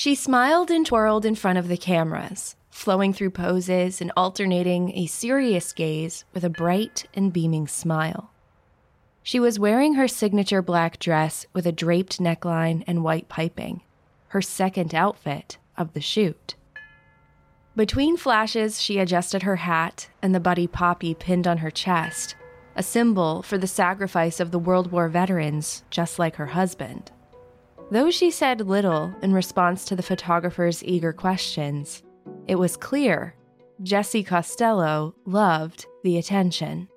She smiled and twirled in front of the cameras, flowing through poses and alternating a serious gaze with a bright and beaming smile. She was wearing her signature black dress with a draped neckline and white piping, her second outfit of the shoot. Between flashes, she adjusted her hat and the Buddy Poppy pinned on her chest, a symbol for the sacrifice of the World War veterans, just like her husband. Though she said little in response to the photographer's eager questions, it was clear Jessie Costello loved the attention.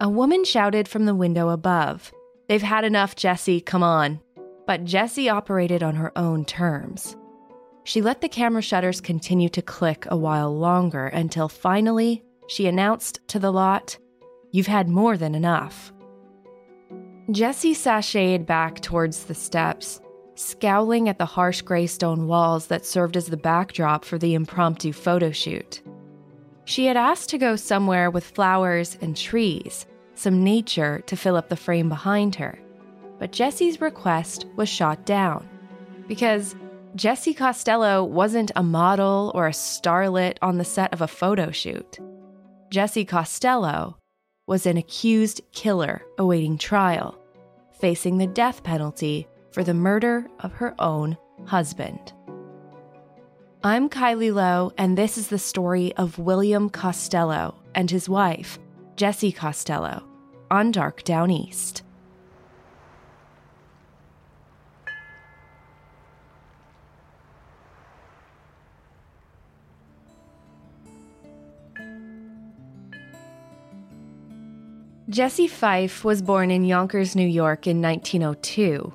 A woman shouted from the window above, They've had enough, Jessie, come on. But Jessie operated on her own terms. She let the camera shutters continue to click a while longer until finally she announced to the lot, You've had more than enough. Jessie sashayed back towards the steps, scowling at the harsh gray stone walls that served as the backdrop for the impromptu photo shoot. She had asked to go somewhere with flowers and trees, some nature to fill up the frame behind her. But Jessie's request was shot down because Jessie Costello wasn't a model or a starlet on the set of a photo shoot. Jessie Costello was an accused killer awaiting trial, facing the death penalty for the murder of her own husband. I'm Kylie Low, and this is the story of William Costello and his wife, Jessie Costello, on Dark Downeast. Jessie Fife was born in Yonkers, New York in 1902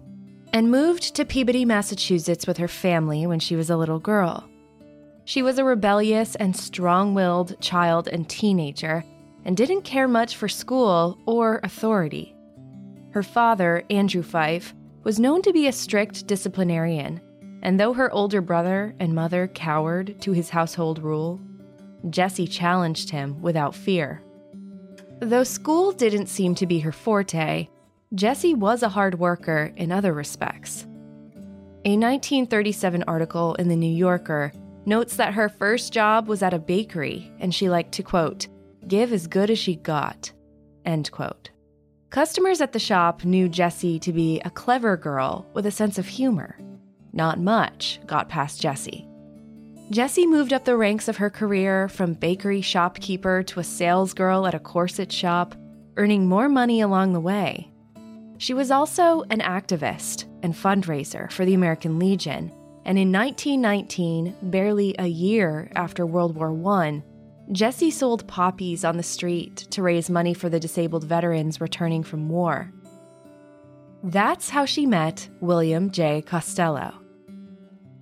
and moved to Peabody, Massachusetts with her family when she was a little girl. She was a rebellious and strong willed child and teenager and didn't care much for school or authority. Her father, Andrew Fife, was known to be a strict disciplinarian, and though her older brother and mother cowered to his household rule, Jessie challenged him without fear. Though school didn't seem to be her forte, Jessie was a hard worker in other respects. A 1937 article in The New Yorker notes that her first job was at a bakery and she liked to, quote, give as good as she got, end quote. Customers at the shop knew Jessie to be a clever girl with a sense of humor. Not much got past Jessie. Jessie moved up the ranks of her career from bakery shopkeeper to a salesgirl at a corset shop, earning more money along the way. She was also an activist and fundraiser for the American Legion, and in 1919, barely a year after World War I, Jessie sold poppies on the street to raise money for the disabled veterans returning from war. That's how she met William J. Costello.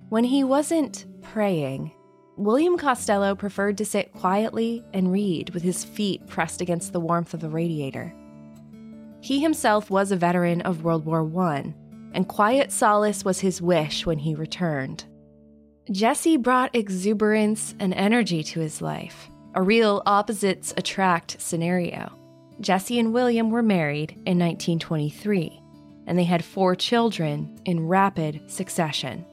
When he wasn't praying, William Costello preferred to sit quietly and read with his feet pressed against the warmth of the radiator. He himself was a veteran of World War I, and quiet solace was his wish when he returned. Jessie brought exuberance and energy to his life, a real opposites attract scenario. Jessie and William were married in 1923, and they had four children in rapid succession.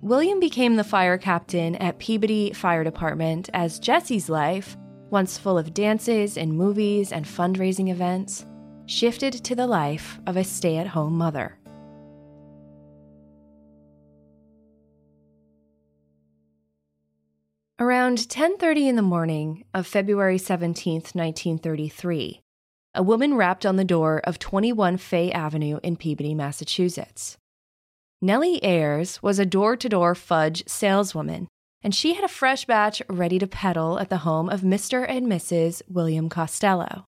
William became the fire captain at Peabody Fire Department as Jessie's life, once full of dances and movies and fundraising events, shifted to the life of a stay at home mother. Around 10:30 in the morning of February 17, 1933, a woman rapped on the door of 21 Fay Avenue in Peabody, Massachusetts. Nellie Ayers was a door to door fudge saleswoman, and she had a fresh batch ready to peddle at the home of Mr. and Mrs. William Costello.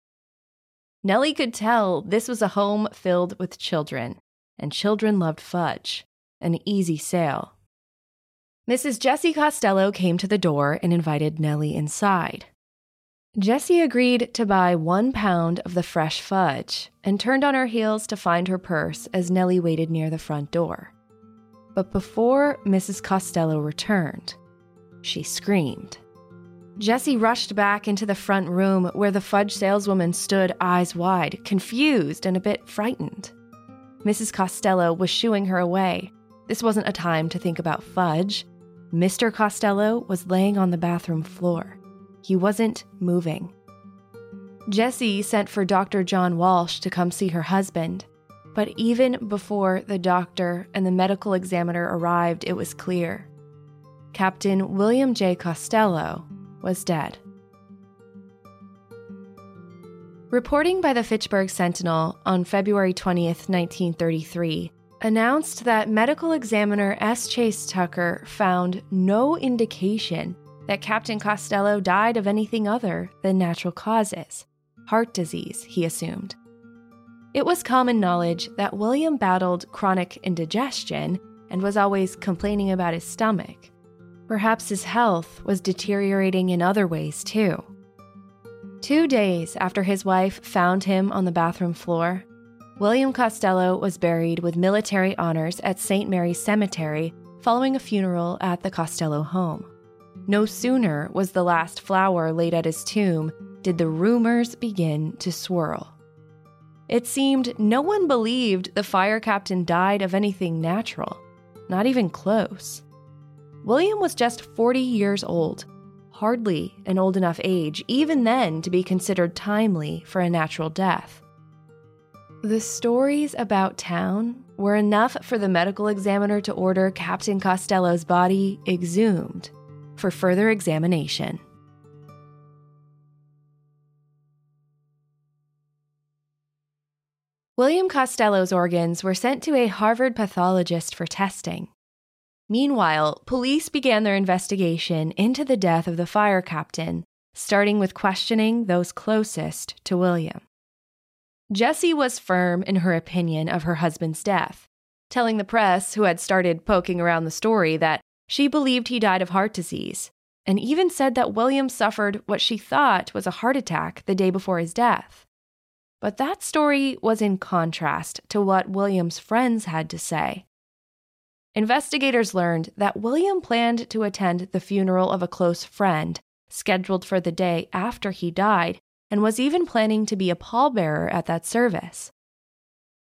Nellie could tell this was a home filled with children, and children loved fudge, an easy sale. Mrs. Jessie Costello came to the door and invited Nellie inside. Jessie agreed to buy one pound of the fresh fudge and turned on her heels to find her purse as Nellie waited near the front door. But before Mrs. Costello returned, she screamed. Jessie rushed back into the front room where the fudge saleswoman stood eyes wide, confused and a bit frightened. Mrs. Costello was shooing her away, This wasn't a time to think about fudge. Mr. Costello was laying on the bathroom floor. He wasn't moving. Jessie sent for Dr. John Walsh to come see her husband. But even before the doctor and the medical examiner arrived, it was clear. Captain William J. Costello was dead. Reporting by the Fitchburg Sentinel on February 20th, 1933, announced that medical examiner S. Chase Tucker found no indication that Captain Costello died of anything other than natural causes heart disease, he assumed. It was common knowledge that William battled chronic indigestion and was always complaining about his stomach. Perhaps his health was deteriorating in other ways too. Two days after his wife found him on the bathroom floor, William Costello was buried with military honors at St. Mary's Cemetery following a funeral at the Costello home. No sooner was the last flower laid at his tomb did the rumors begin to swirl. It seemed no one believed the fire captain died of anything natural, not even close. William was just 40 years old, hardly an old enough age, even then, to be considered timely for a natural death. The stories about town were enough for the medical examiner to order Captain Costello's body exhumed for further examination. William Costello's organs were sent to a Harvard pathologist for testing. Meanwhile, police began their investigation into the death of the fire captain, starting with questioning those closest to William. Jessie was firm in her opinion of her husband's death, telling the press, who had started poking around the story, that she believed he died of heart disease, and even said that William suffered what she thought was a heart attack the day before his death. But that story was in contrast to what William's friends had to say. Investigators learned that William planned to attend the funeral of a close friend, scheduled for the day after he died, and was even planning to be a pallbearer at that service.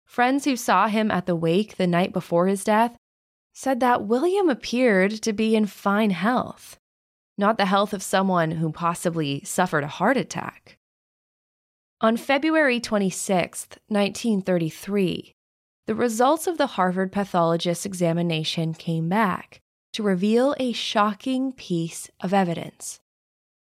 Friends who saw him at the wake the night before his death said that William appeared to be in fine health, not the health of someone who possibly suffered a heart attack. On February 26, 1933, the results of the Harvard pathologist's examination came back to reveal a shocking piece of evidence.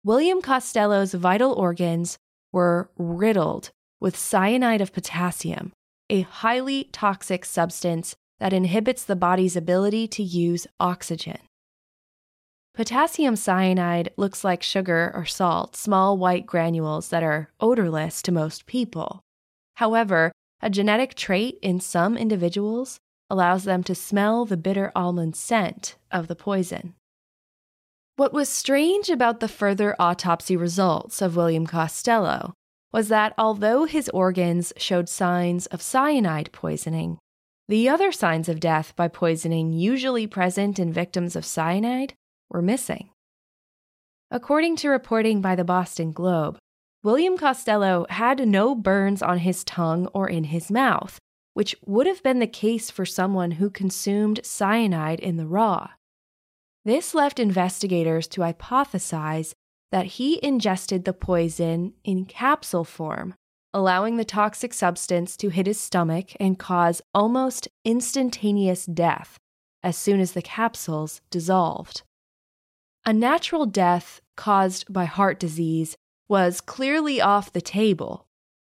William Costello's vital organs were riddled with cyanide of potassium, a highly toxic substance that inhibits the body's ability to use oxygen. Potassium cyanide looks like sugar or salt, small white granules that are odorless to most people. However, a genetic trait in some individuals allows them to smell the bitter almond scent of the poison. What was strange about the further autopsy results of William Costello was that although his organs showed signs of cyanide poisoning, the other signs of death by poisoning usually present in victims of cyanide were missing. According to reporting by the Boston Globe, William Costello had no burns on his tongue or in his mouth, which would have been the case for someone who consumed cyanide in the raw. This left investigators to hypothesize that he ingested the poison in capsule form, allowing the toxic substance to hit his stomach and cause almost instantaneous death as soon as the capsules dissolved. A natural death caused by heart disease was clearly off the table.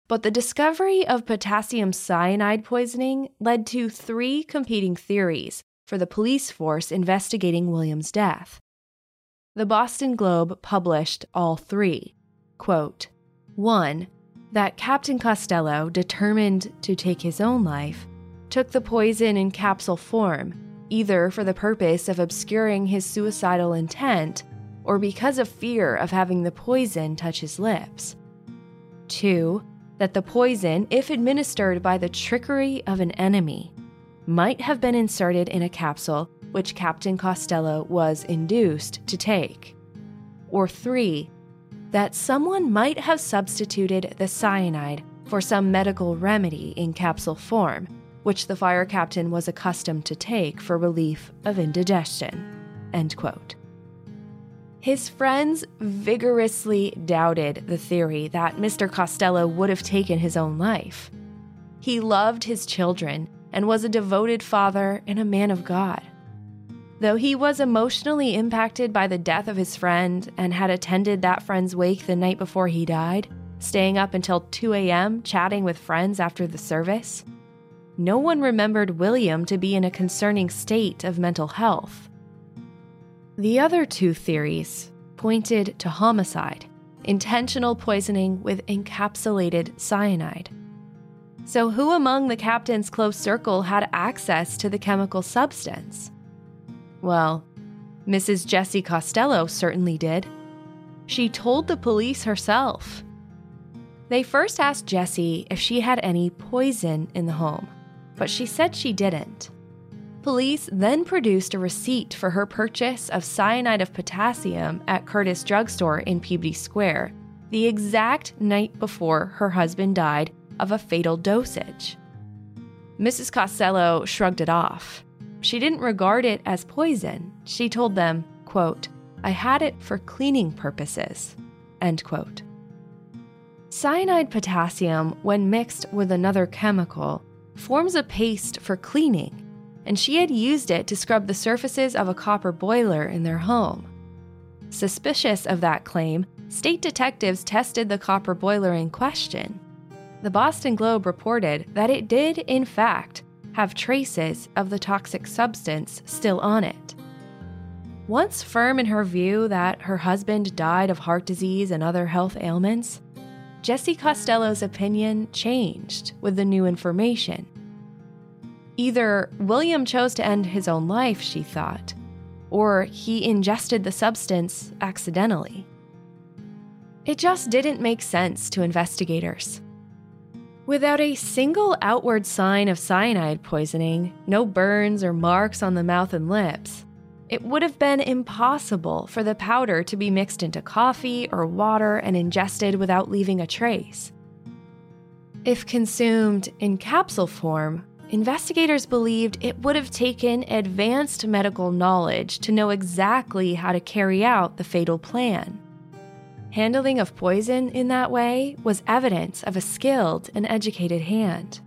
But the discovery of potassium cyanide poisoning led to three competing theories for the police force investigating William's death. The Boston Globe published all three. Quote, 1. That Captain Costello, determined to take his own life, took the poison in capsule form, either for the purpose of obscuring his suicidal intent or because of fear of having the poison touch his lips. Two, that the poison, if administered by the trickery of an enemy, might have been inserted in a capsule which Captain Costello was induced to take. Or three, that someone might have substituted the cyanide for some medical remedy in capsule form, which the fire captain was accustomed to take for relief of indigestion. End quote. His friends vigorously doubted the theory that Mr. Costello would have taken his own life. He loved his children and was a devoted father and a man of God. Though he was emotionally impacted by the death of his friend and had attended that friend's wake the night before he died, staying up until 2 a.m. chatting with friends after the service, no one remembered William to be in a concerning state of mental health. The other two theories pointed to homicide, intentional poisoning with encapsulated cyanide. So, who among the captain's close circle had access to the chemical substance? Well, Mrs. Jessie Costello certainly did. She told the police herself. They first asked Jessie if she had any poison in the home, but she said she didn't. Police then produced a receipt for her purchase of cyanide of potassium at Curtis Drugstore in Peabody Square, the exact night before her husband died of a fatal dosage. Mrs. Costello shrugged it off. She didn't regard it as poison. She told them, quote, I had it for cleaning purposes, end quote. Cyanide potassium, when mixed with another chemical, forms a paste for cleaning and she had used it to scrub the surfaces of a copper boiler in their home. Suspicious of that claim, state detectives tested the copper boiler in question. The Boston Globe reported that it did, in fact, have traces of the toxic substance still on it. Once firm in her view that her husband died of heart disease and other health ailments, Jessie Costello's opinion changed with the new information. Either William chose to end his own life, she thought, or he ingested the substance accidentally. It just didn't make sense to investigators. Without a single outward sign of cyanide poisoning, no burns or marks on the mouth and lips, it would have been impossible for the powder to be mixed into coffee or water and ingested without leaving a trace. If consumed in capsule form, Investigators believed it would have taken advanced medical knowledge to know exactly how to carry out the fatal plan. Handling of poison in that way was evidence of a skilled and educated hand.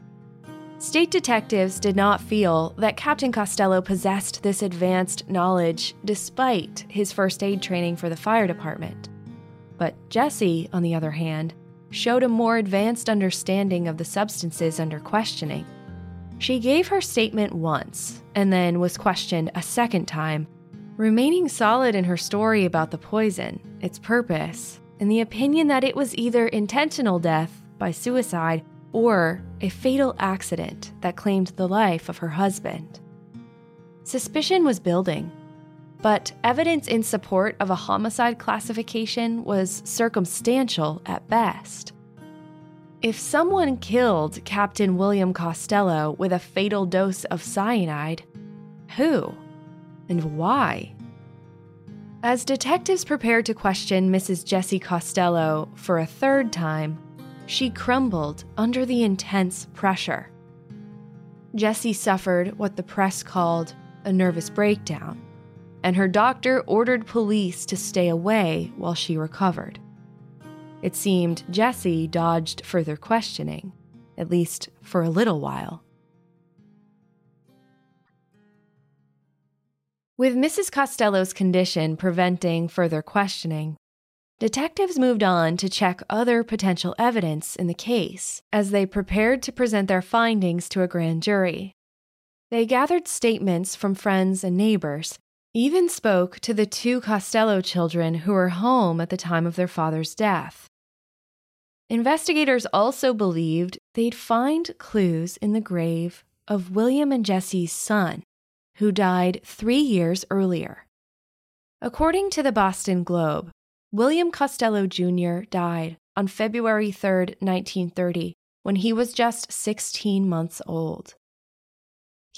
State detectives did not feel that Captain Costello possessed this advanced knowledge despite his first aid training for the fire department. But Jessie, on the other hand, showed a more advanced understanding of the substances under questioning. She gave her statement once and then was questioned a second time, remaining solid in her story about the poison, its purpose, and the opinion that it was either intentional death by suicide or a fatal accident that claimed the life of her husband. Suspicion was building, but evidence in support of a homicide classification was circumstantial at best. If someone killed Captain William Costello with a fatal dose of cyanide, who and why? As detectives prepared to question Mrs. Jessie Costello for a third time, she crumbled under the intense pressure. Jessie suffered what the press called a nervous breakdown, and her doctor ordered police to stay away while she recovered. It seemed Jessie dodged further questioning, at least for a little while. With Mrs. Costello's condition preventing further questioning, detectives moved on to check other potential evidence in the case as they prepared to present their findings to a grand jury. They gathered statements from friends and neighbors, even spoke to the two Costello children who were home at the time of their father's death. Investigators also believed they'd find clues in the grave of William and Jessie's son, who died three years earlier. According to the Boston Globe, William Costello Jr. died on February 3, 1930, when he was just 16 months old.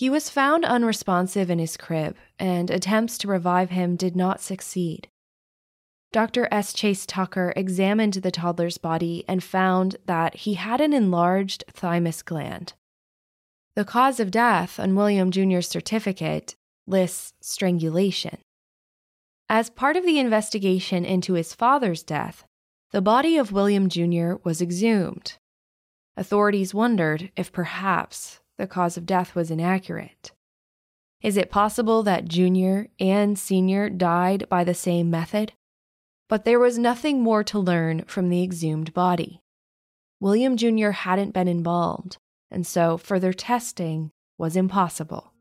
He was found unresponsive in his crib, and attempts to revive him did not succeed. Dr. S. Chase Tucker examined the toddler's body and found that he had an enlarged thymus gland. The cause of death on William Jr.'s certificate lists strangulation. As part of the investigation into his father's death, the body of William Jr. was exhumed. Authorities wondered if perhaps the cause of death was inaccurate. Is it possible that Jr. and Sr. died by the same method? But there was nothing more to learn from the exhumed body. William Jr. hadn't been embalmed, and so further testing was impossible.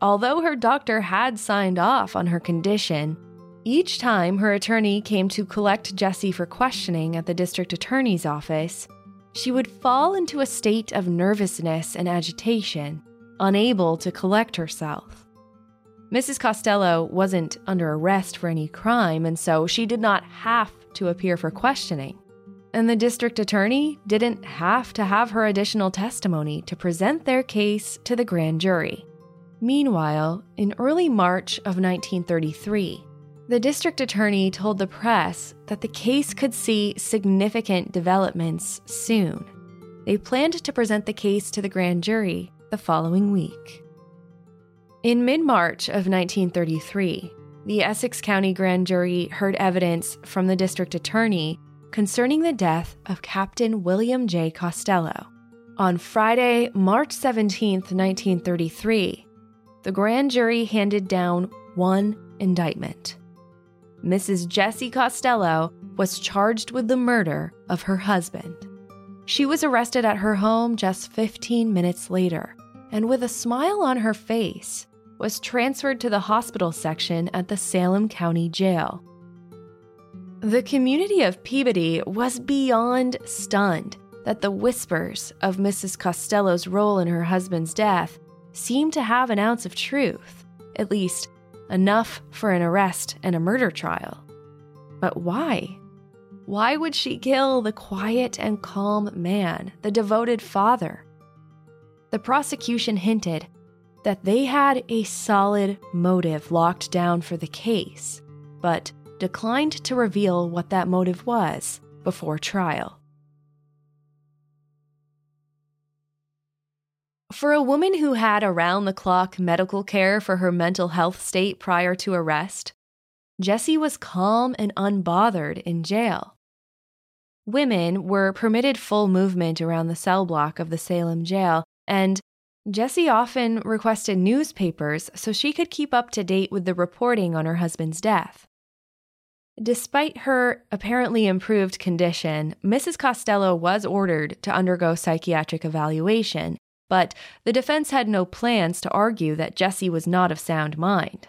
Although her doctor had signed off on her condition, each time her attorney came to collect Jessie for questioning at the district attorney's office, she would fall into a state of nervousness and agitation, unable to collect herself. Mrs. Costello wasn't under arrest for any crime, and so she did not have to appear for questioning. And the district attorney didn't have to have her additional testimony to present their case to the grand jury. Meanwhile, in early March of 1933, the district attorney told the press that the case could see significant developments soon. They planned to present the case to the grand jury the following week. In mid March of 1933, the Essex County Grand Jury heard evidence from the district attorney concerning the death of Captain William J. Costello. On Friday, March 17, 1933, the grand jury handed down one indictment. Mrs. Jessie Costello was charged with the murder of her husband. She was arrested at her home just 15 minutes later, and with a smile on her face, was transferred to the hospital section at the Salem County Jail. The community of Peabody was beyond stunned that the whispers of Mrs. Costello's role in her husband's death seemed to have an ounce of truth, at least enough for an arrest and a murder trial. But why? Why would she kill the quiet and calm man, the devoted father? The prosecution hinted that they had a solid motive locked down for the case, but declined to reveal what that motive was before trial. For a woman who had around the clock medical care for her mental health state prior to arrest, Jessie was calm and unbothered in jail. Women were permitted full movement around the cell block of the Salem jail, and Jessie often requested newspapers so she could keep up to date with the reporting on her husband's death. Despite her apparently improved condition, Mrs. Costello was ordered to undergo psychiatric evaluation, but the defense had no plans to argue that Jessie was not of sound mind.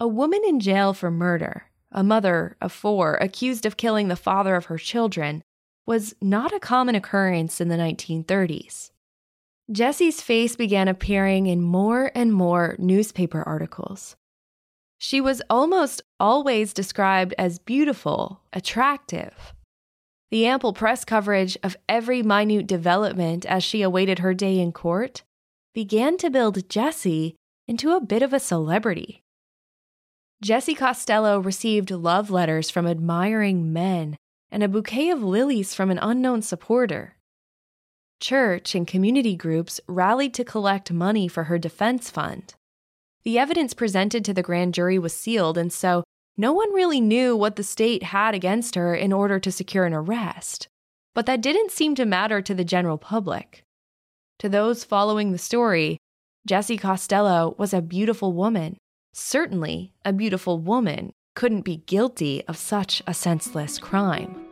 A woman in jail for murder, a mother of four accused of killing the father of her children, was not a common occurrence in the 1930s. Jessie's face began appearing in more and more newspaper articles. She was almost always described as beautiful, attractive, the ample press coverage of every minute development as she awaited her day in court began to build Jessie into a bit of a celebrity. Jessie Costello received love letters from admiring men and a bouquet of lilies from an unknown supporter. Church and community groups rallied to collect money for her defense fund. The evidence presented to the grand jury was sealed, and so no one really knew what the state had against her in order to secure an arrest, but that didn't seem to matter to the general public. To those following the story, Jessie Costello was a beautiful woman. Certainly, a beautiful woman couldn't be guilty of such a senseless crime.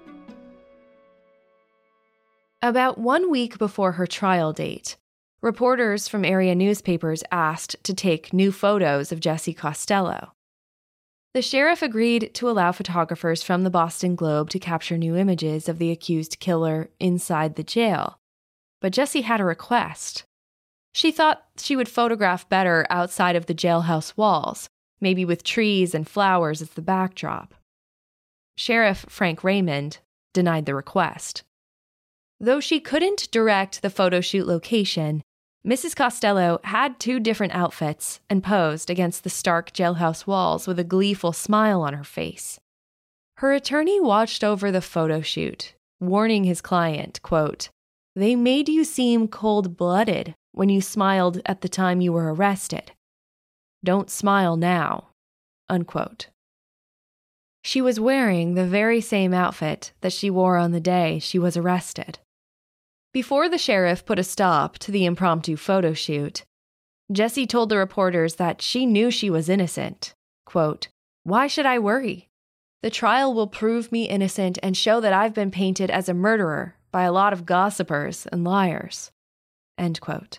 About one week before her trial date, reporters from area newspapers asked to take new photos of Jessie Costello. The sheriff agreed to allow photographers from the Boston Globe to capture new images of the accused killer inside the jail. But Jessie had a request. She thought she would photograph better outside of the jailhouse walls, maybe with trees and flowers as the backdrop. Sheriff Frank Raymond denied the request. Though she couldn't direct the photo shoot location, Mrs. Costello had two different outfits and posed against the stark jailhouse walls with a gleeful smile on her face. Her attorney watched over the photo shoot, warning his client, quote, They made you seem cold blooded when you smiled at the time you were arrested. Don't smile now. Unquote. She was wearing the very same outfit that she wore on the day she was arrested. Before the sheriff put a stop to the impromptu photo shoot, Jessie told the reporters that she knew she was innocent. Quote, Why should I worry? The trial will prove me innocent and show that I've been painted as a murderer by a lot of gossipers and liars. End quote.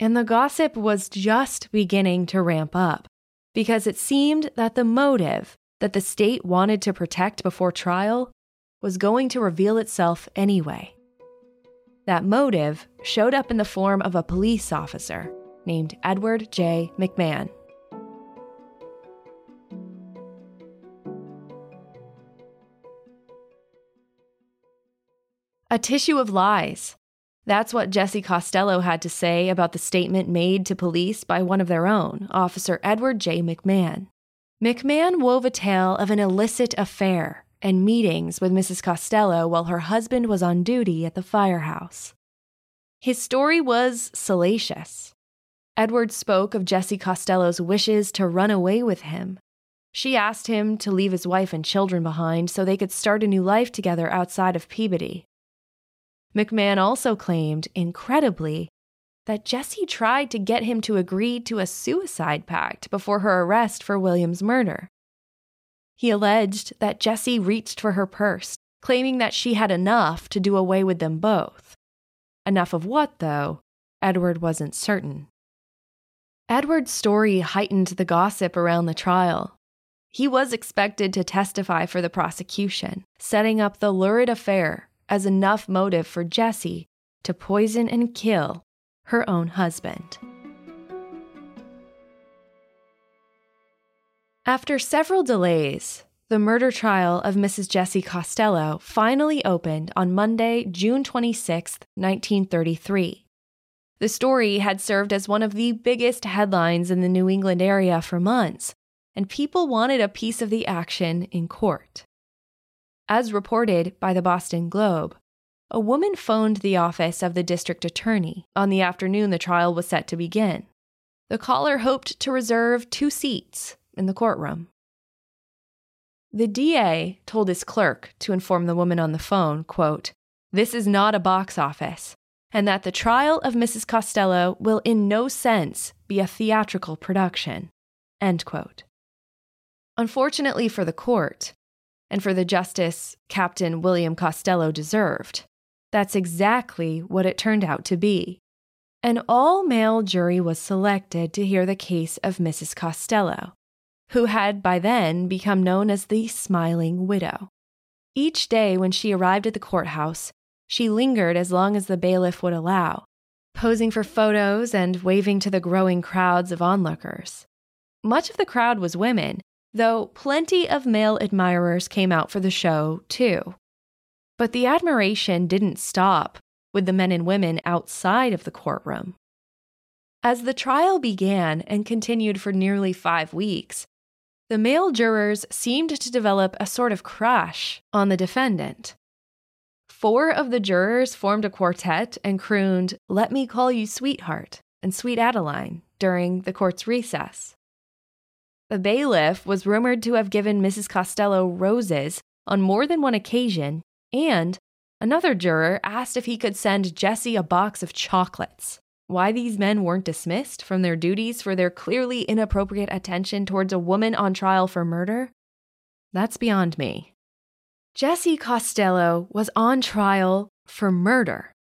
And the gossip was just beginning to ramp up because it seemed that the motive that the state wanted to protect before trial was going to reveal itself anyway. That motive showed up in the form of a police officer named Edward J. McMahon. A tissue of lies. That's what Jessie Costello had to say about the statement made to police by one of their own, Officer Edward J. McMahon. McMahon wove a tale of an illicit affair and meetings with Mrs. Costello while her husband was on duty at the firehouse. His story was salacious. Edward spoke of Jessie Costello's wishes to run away with him. She asked him to leave his wife and children behind so they could start a new life together outside of Peabody. McMahon also claimed, incredibly, that Jessie tried to get him to agree to a suicide pact before her arrest for William's murder. He alleged that Jessie reached for her purse, claiming that she had enough to do away with them both. Enough of what, though, Edward wasn't certain. Edward's story heightened the gossip around the trial. He was expected to testify for the prosecution, setting up the lurid affair as enough motive for Jessie to poison and kill her own husband. After several delays, the murder trial of Mrs. Jessie Costello finally opened on Monday, June 26, 1933. The story had served as one of the biggest headlines in the New England area for months, and people wanted a piece of the action in court. As reported by the Boston Globe, a woman phoned the office of the district attorney on the afternoon the trial was set to begin. The caller hoped to reserve two seats in the courtroom. The DA told his clerk to inform the woman on the phone, quote, "This is not a box office, and that the trial of Mrs. Costello will in no sense be a theatrical production." End quote. Unfortunately for the court, and for the justice Captain William Costello deserved. That's exactly what it turned out to be. An all male jury was selected to hear the case of Mrs. Costello, who had by then become known as the Smiling Widow. Each day when she arrived at the courthouse, she lingered as long as the bailiff would allow, posing for photos and waving to the growing crowds of onlookers. Much of the crowd was women, though plenty of male admirers came out for the show, too. But the admiration didn't stop with the men and women outside of the courtroom. As the trial began and continued for nearly five weeks, the male jurors seemed to develop a sort of crush on the defendant. Four of the jurors formed a quartet and crooned, Let me call you sweetheart and sweet Adeline during the court's recess. The bailiff was rumored to have given Mrs. Costello roses on more than one occasion, and another juror asked if he could send Jessie a box of chocolates. Why these men weren't dismissed from their duties for their clearly inappropriate attention towards a woman on trial for murder? That's beyond me. Jessie Costello was on trial for murder.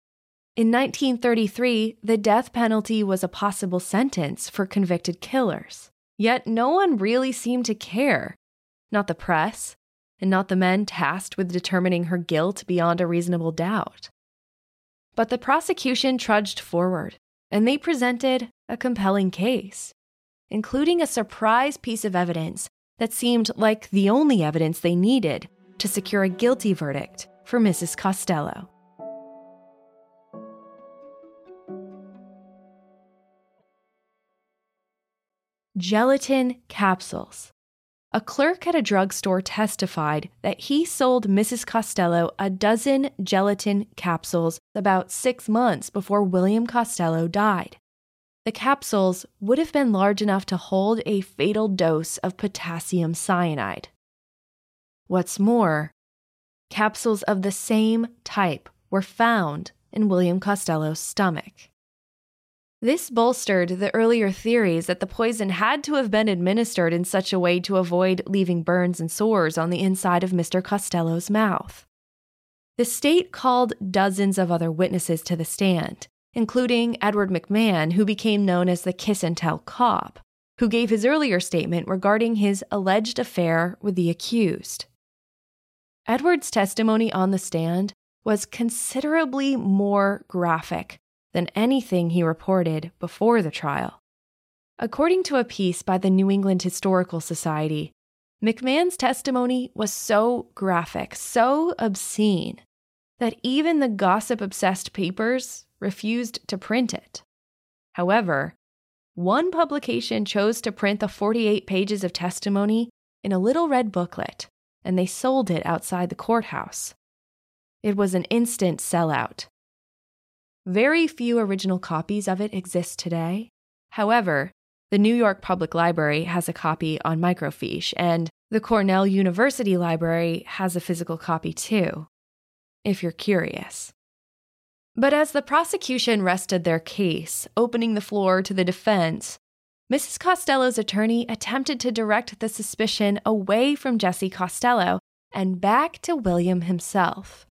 In 1933, the death penalty was a possible sentence for convicted killers. Yet no one really seemed to care. Not the press, and not the men tasked with determining her guilt beyond a reasonable doubt. But the prosecution trudged forward, and they presented a compelling case, including a surprise piece of evidence that seemed like the only evidence they needed to secure a guilty verdict for Mrs. Costello. gelatin capsules. A clerk at a drugstore testified that he sold Mrs. Costello a dozen gelatin capsules about six months before William Costello died. The capsules would have been large enough to hold a fatal dose of potassium cyanide. What's more, capsules of the same type were found in William Costello's stomach. This bolstered the earlier theories that the poison had to have been administered in such a way to avoid leaving burns and sores on the inside of Mr. Costello's mouth. The state called dozens of other witnesses to the stand, including Edward McMahon, who became known as the kiss and tell cop, who gave his earlier statement regarding his alleged affair with the accused. Edward's testimony on the stand was considerably more graphic than anything he reported before the trial. According to a piece by the New England Historical Society, McMahon's testimony was so graphic, so obscene, that even the gossip obsessed papers refused to print it. However, one publication chose to print the 48 pages of testimony in a little red booklet, and they sold it outside the courthouse. It was an instant sellout, very few original copies of it exist today. However, the New York Public Library has a copy on microfiche, and the Cornell University Library has a physical copy too, if you're curious. But as the prosecution rested their case, opening the floor to the defense, Mrs. Costello's attorney attempted to direct the suspicion away from Jessie Costello and back to William himself.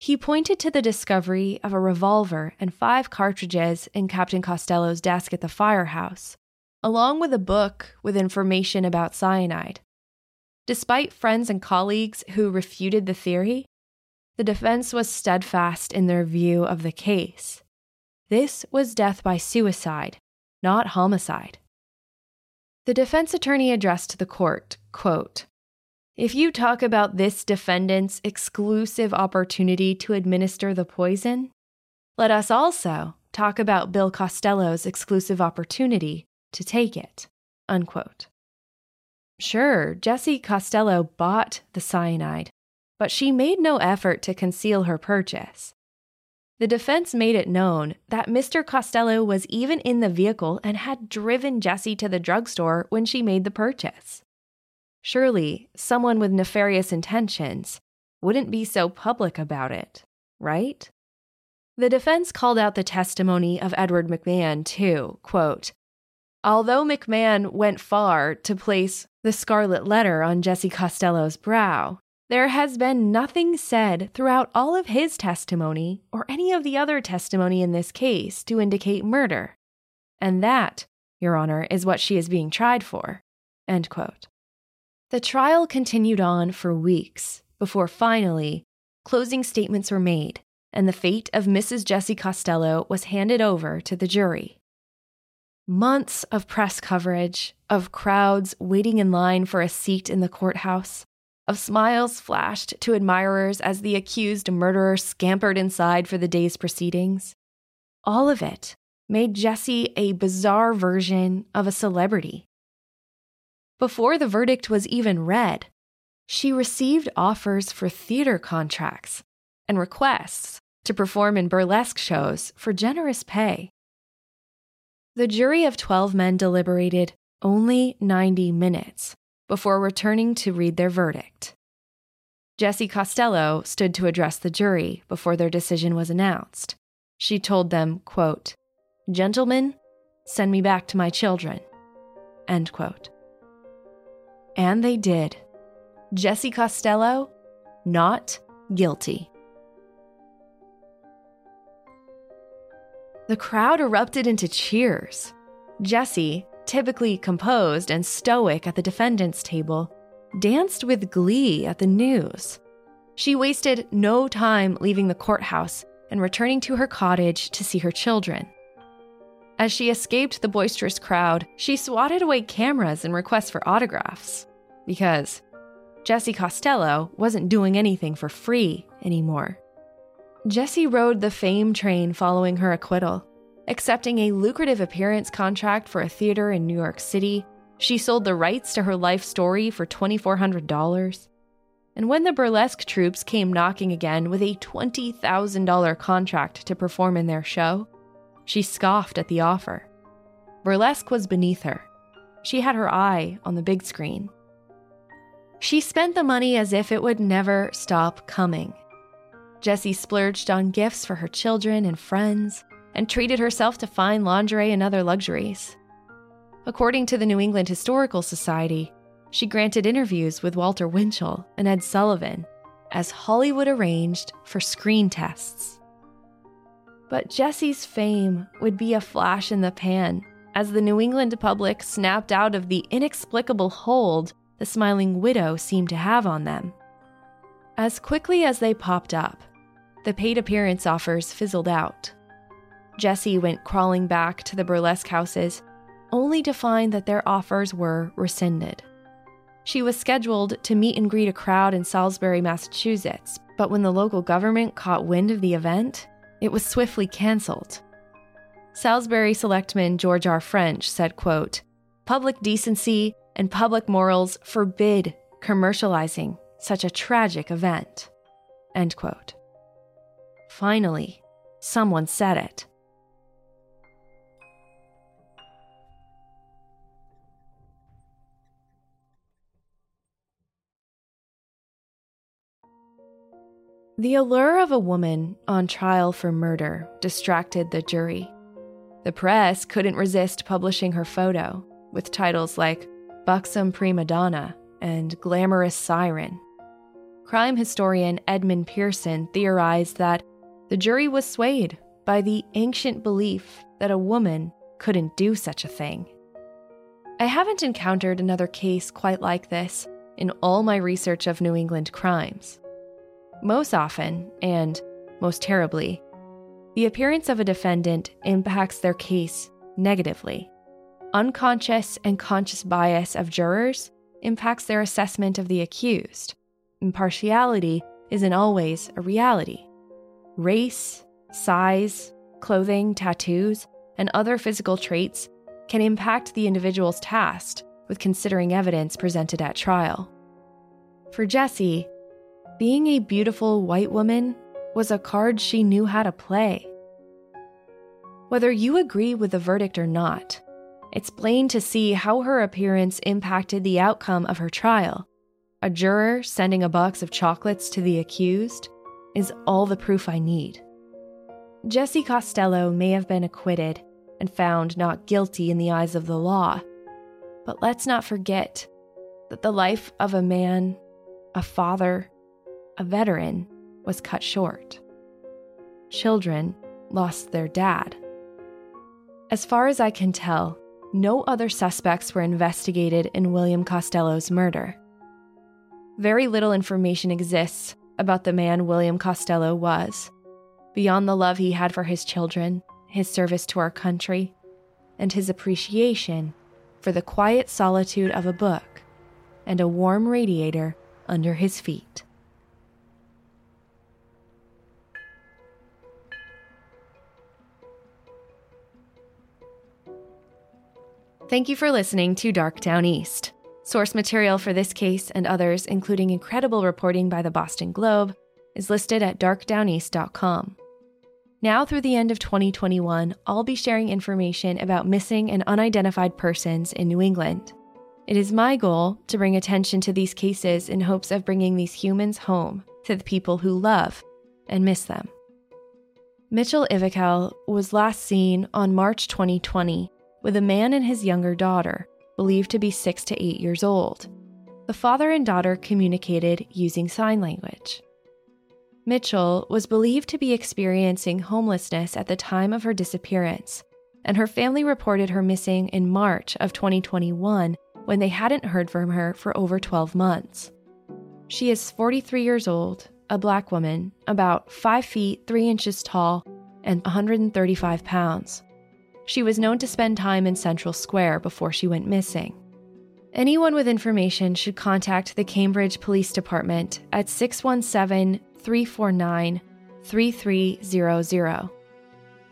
He pointed to the discovery of a revolver and five cartridges in Captain Costello's desk at the firehouse, along with a book with information about cyanide. Despite friends and colleagues who refuted the theory, the defense was steadfast in their view of the case. This was death by suicide, not homicide. The defense attorney addressed the court, quote, if you talk about this defendant's exclusive opportunity to administer the poison, let us also talk about Bill Costello's exclusive opportunity to take it. Unquote. Sure, Jessie Costello bought the cyanide, but she made no effort to conceal her purchase. The defense made it known that Mr. Costello was even in the vehicle and had driven Jessie to the drugstore when she made the purchase. Surely, someone with nefarious intentions wouldn't be so public about it, right? The defense called out the testimony of Edward McMahon, too. Quote, Although McMahon went far to place the scarlet letter on Jessie Costello's brow, there has been nothing said throughout all of his testimony or any of the other testimony in this case to indicate murder. And that, Your Honor, is what she is being tried for. End quote. The trial continued on for weeks before finally closing statements were made and the fate of Mrs. Jessie Costello was handed over to the jury. Months of press coverage, of crowds waiting in line for a seat in the courthouse, of smiles flashed to admirers as the accused murderer scampered inside for the day's proceedings. All of it made Jessie a bizarre version of a celebrity. Before the verdict was even read, she received offers for theater contracts and requests to perform in burlesque shows for generous pay. The jury of 12 men deliberated only 90 minutes before returning to read their verdict. Jessie Costello stood to address the jury before their decision was announced. She told them, quote, Gentlemen, send me back to my children. End quote. And they did. Jessie Costello, not guilty. The crowd erupted into cheers. Jessie, typically composed and stoic at the defendant's table, danced with glee at the news. She wasted no time leaving the courthouse and returning to her cottage to see her children. As she escaped the boisterous crowd, she swatted away cameras and requests for autographs because Jessie Costello wasn't doing anything for free anymore. Jessie rode the fame train following her acquittal, accepting a lucrative appearance contract for a theater in New York City She sold the rights to her life story for $2,400. And when the burlesque troupes came knocking again with a $20,000 contract to perform in their show, she scoffed at the offer. Burlesque was beneath her. She had her eye on the big screen. She spent the money as if it would never stop coming. Jessie splurged on gifts for her children and friends and treated herself to fine lingerie and other luxuries. According to the New England Historical Society, she granted interviews with Walter Winchell and Ed Sullivan as Hollywood arranged for screen tests. But Jessie's fame would be a flash in the pan as the New England public snapped out of the inexplicable hold the smiling widow seemed to have on them. As quickly as they popped up, the paid appearance offers fizzled out. Jessie went crawling back to the burlesque houses, only to find that their offers were rescinded. She was scheduled to meet and greet a crowd in Salisbury, Massachusetts, but when the local government caught wind of the event, it was swiftly canceled. Salisbury selectman George R. French said, quote, Public decency and public morals forbid commercializing such a tragic event. End quote. Finally, someone said it. The allure of a woman on trial for murder distracted the jury. The press couldn't resist publishing her photo, with titles like Buxom Prima Donna and Glamorous Siren. Crime historian Edmund Pearson theorized that the jury was swayed by the ancient belief that a woman couldn't do such a thing. I haven't encountered another case quite like this in all my research of New England crimes. Most often, and most terribly, the appearance of a defendant impacts their case negatively. Unconscious and conscious bias of jurors impacts their assessment of the accused. Impartiality isn't always a reality. Race, size, clothing, tattoos, and other physical traits can impact the individual's task with considering evidence presented at trial. For Jessie, being a beautiful white woman was a card she knew how to play. Whether you agree with the verdict or not, it's plain to see how her appearance impacted the outcome of her trial. A juror sending a box of chocolates to the accused is all the proof I need. Jessie Costello may have been acquitted and found not guilty in the eyes of the law, but let's not forget that the life of a man, a father, a veteran was cut short. Children lost their dad. As far as I can tell, no other suspects were investigated in William Costello's murder. Very little information exists about the man William Costello was, beyond the love he had for his children, his service to our country, and his appreciation for the quiet solitude of a book and a warm radiator under his feet. Thank you for listening to Dark Downeast. Source material for this case and others, including incredible reporting by the Boston Globe, is listed at darkdowneast.com. Now, through the end of 2021, I'll be sharing information about missing and unidentified persons in New England. It is my goal to bring attention to these cases in hopes of bringing these humans home to the people who love and miss them. Mitchell Ivakel was last seen on March 2020 with a man and his younger daughter, believed to be six to eight years old. The father and daughter communicated using sign language. Mitchell was believed to be experiencing homelessness at the time of her disappearance, and her family reported her missing in March of 2021 when they hadn't heard from her for over 12 months. She is 43 years old, a black woman, about 5 feet 3 inches tall, and 135 pounds. She was known to spend time in Central Square before she went missing. Anyone with information should contact the Cambridge Police Department at 617 349 3300.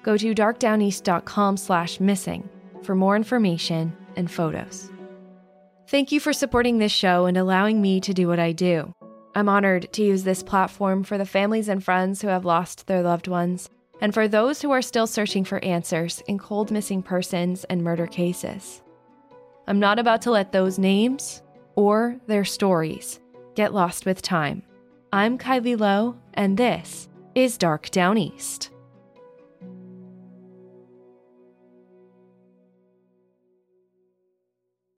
Go to darkdowneast.com slash missing for more information and photos. Thank you for supporting this show and allowing me to do what I do. I'm honored to use this platform for the families and friends who have lost their loved ones, and for those who are still searching for answers in cold missing persons and murder cases. I'm not about to let those names or their stories get lost with time. I'm Kylie Low, and this is Dark Downeast.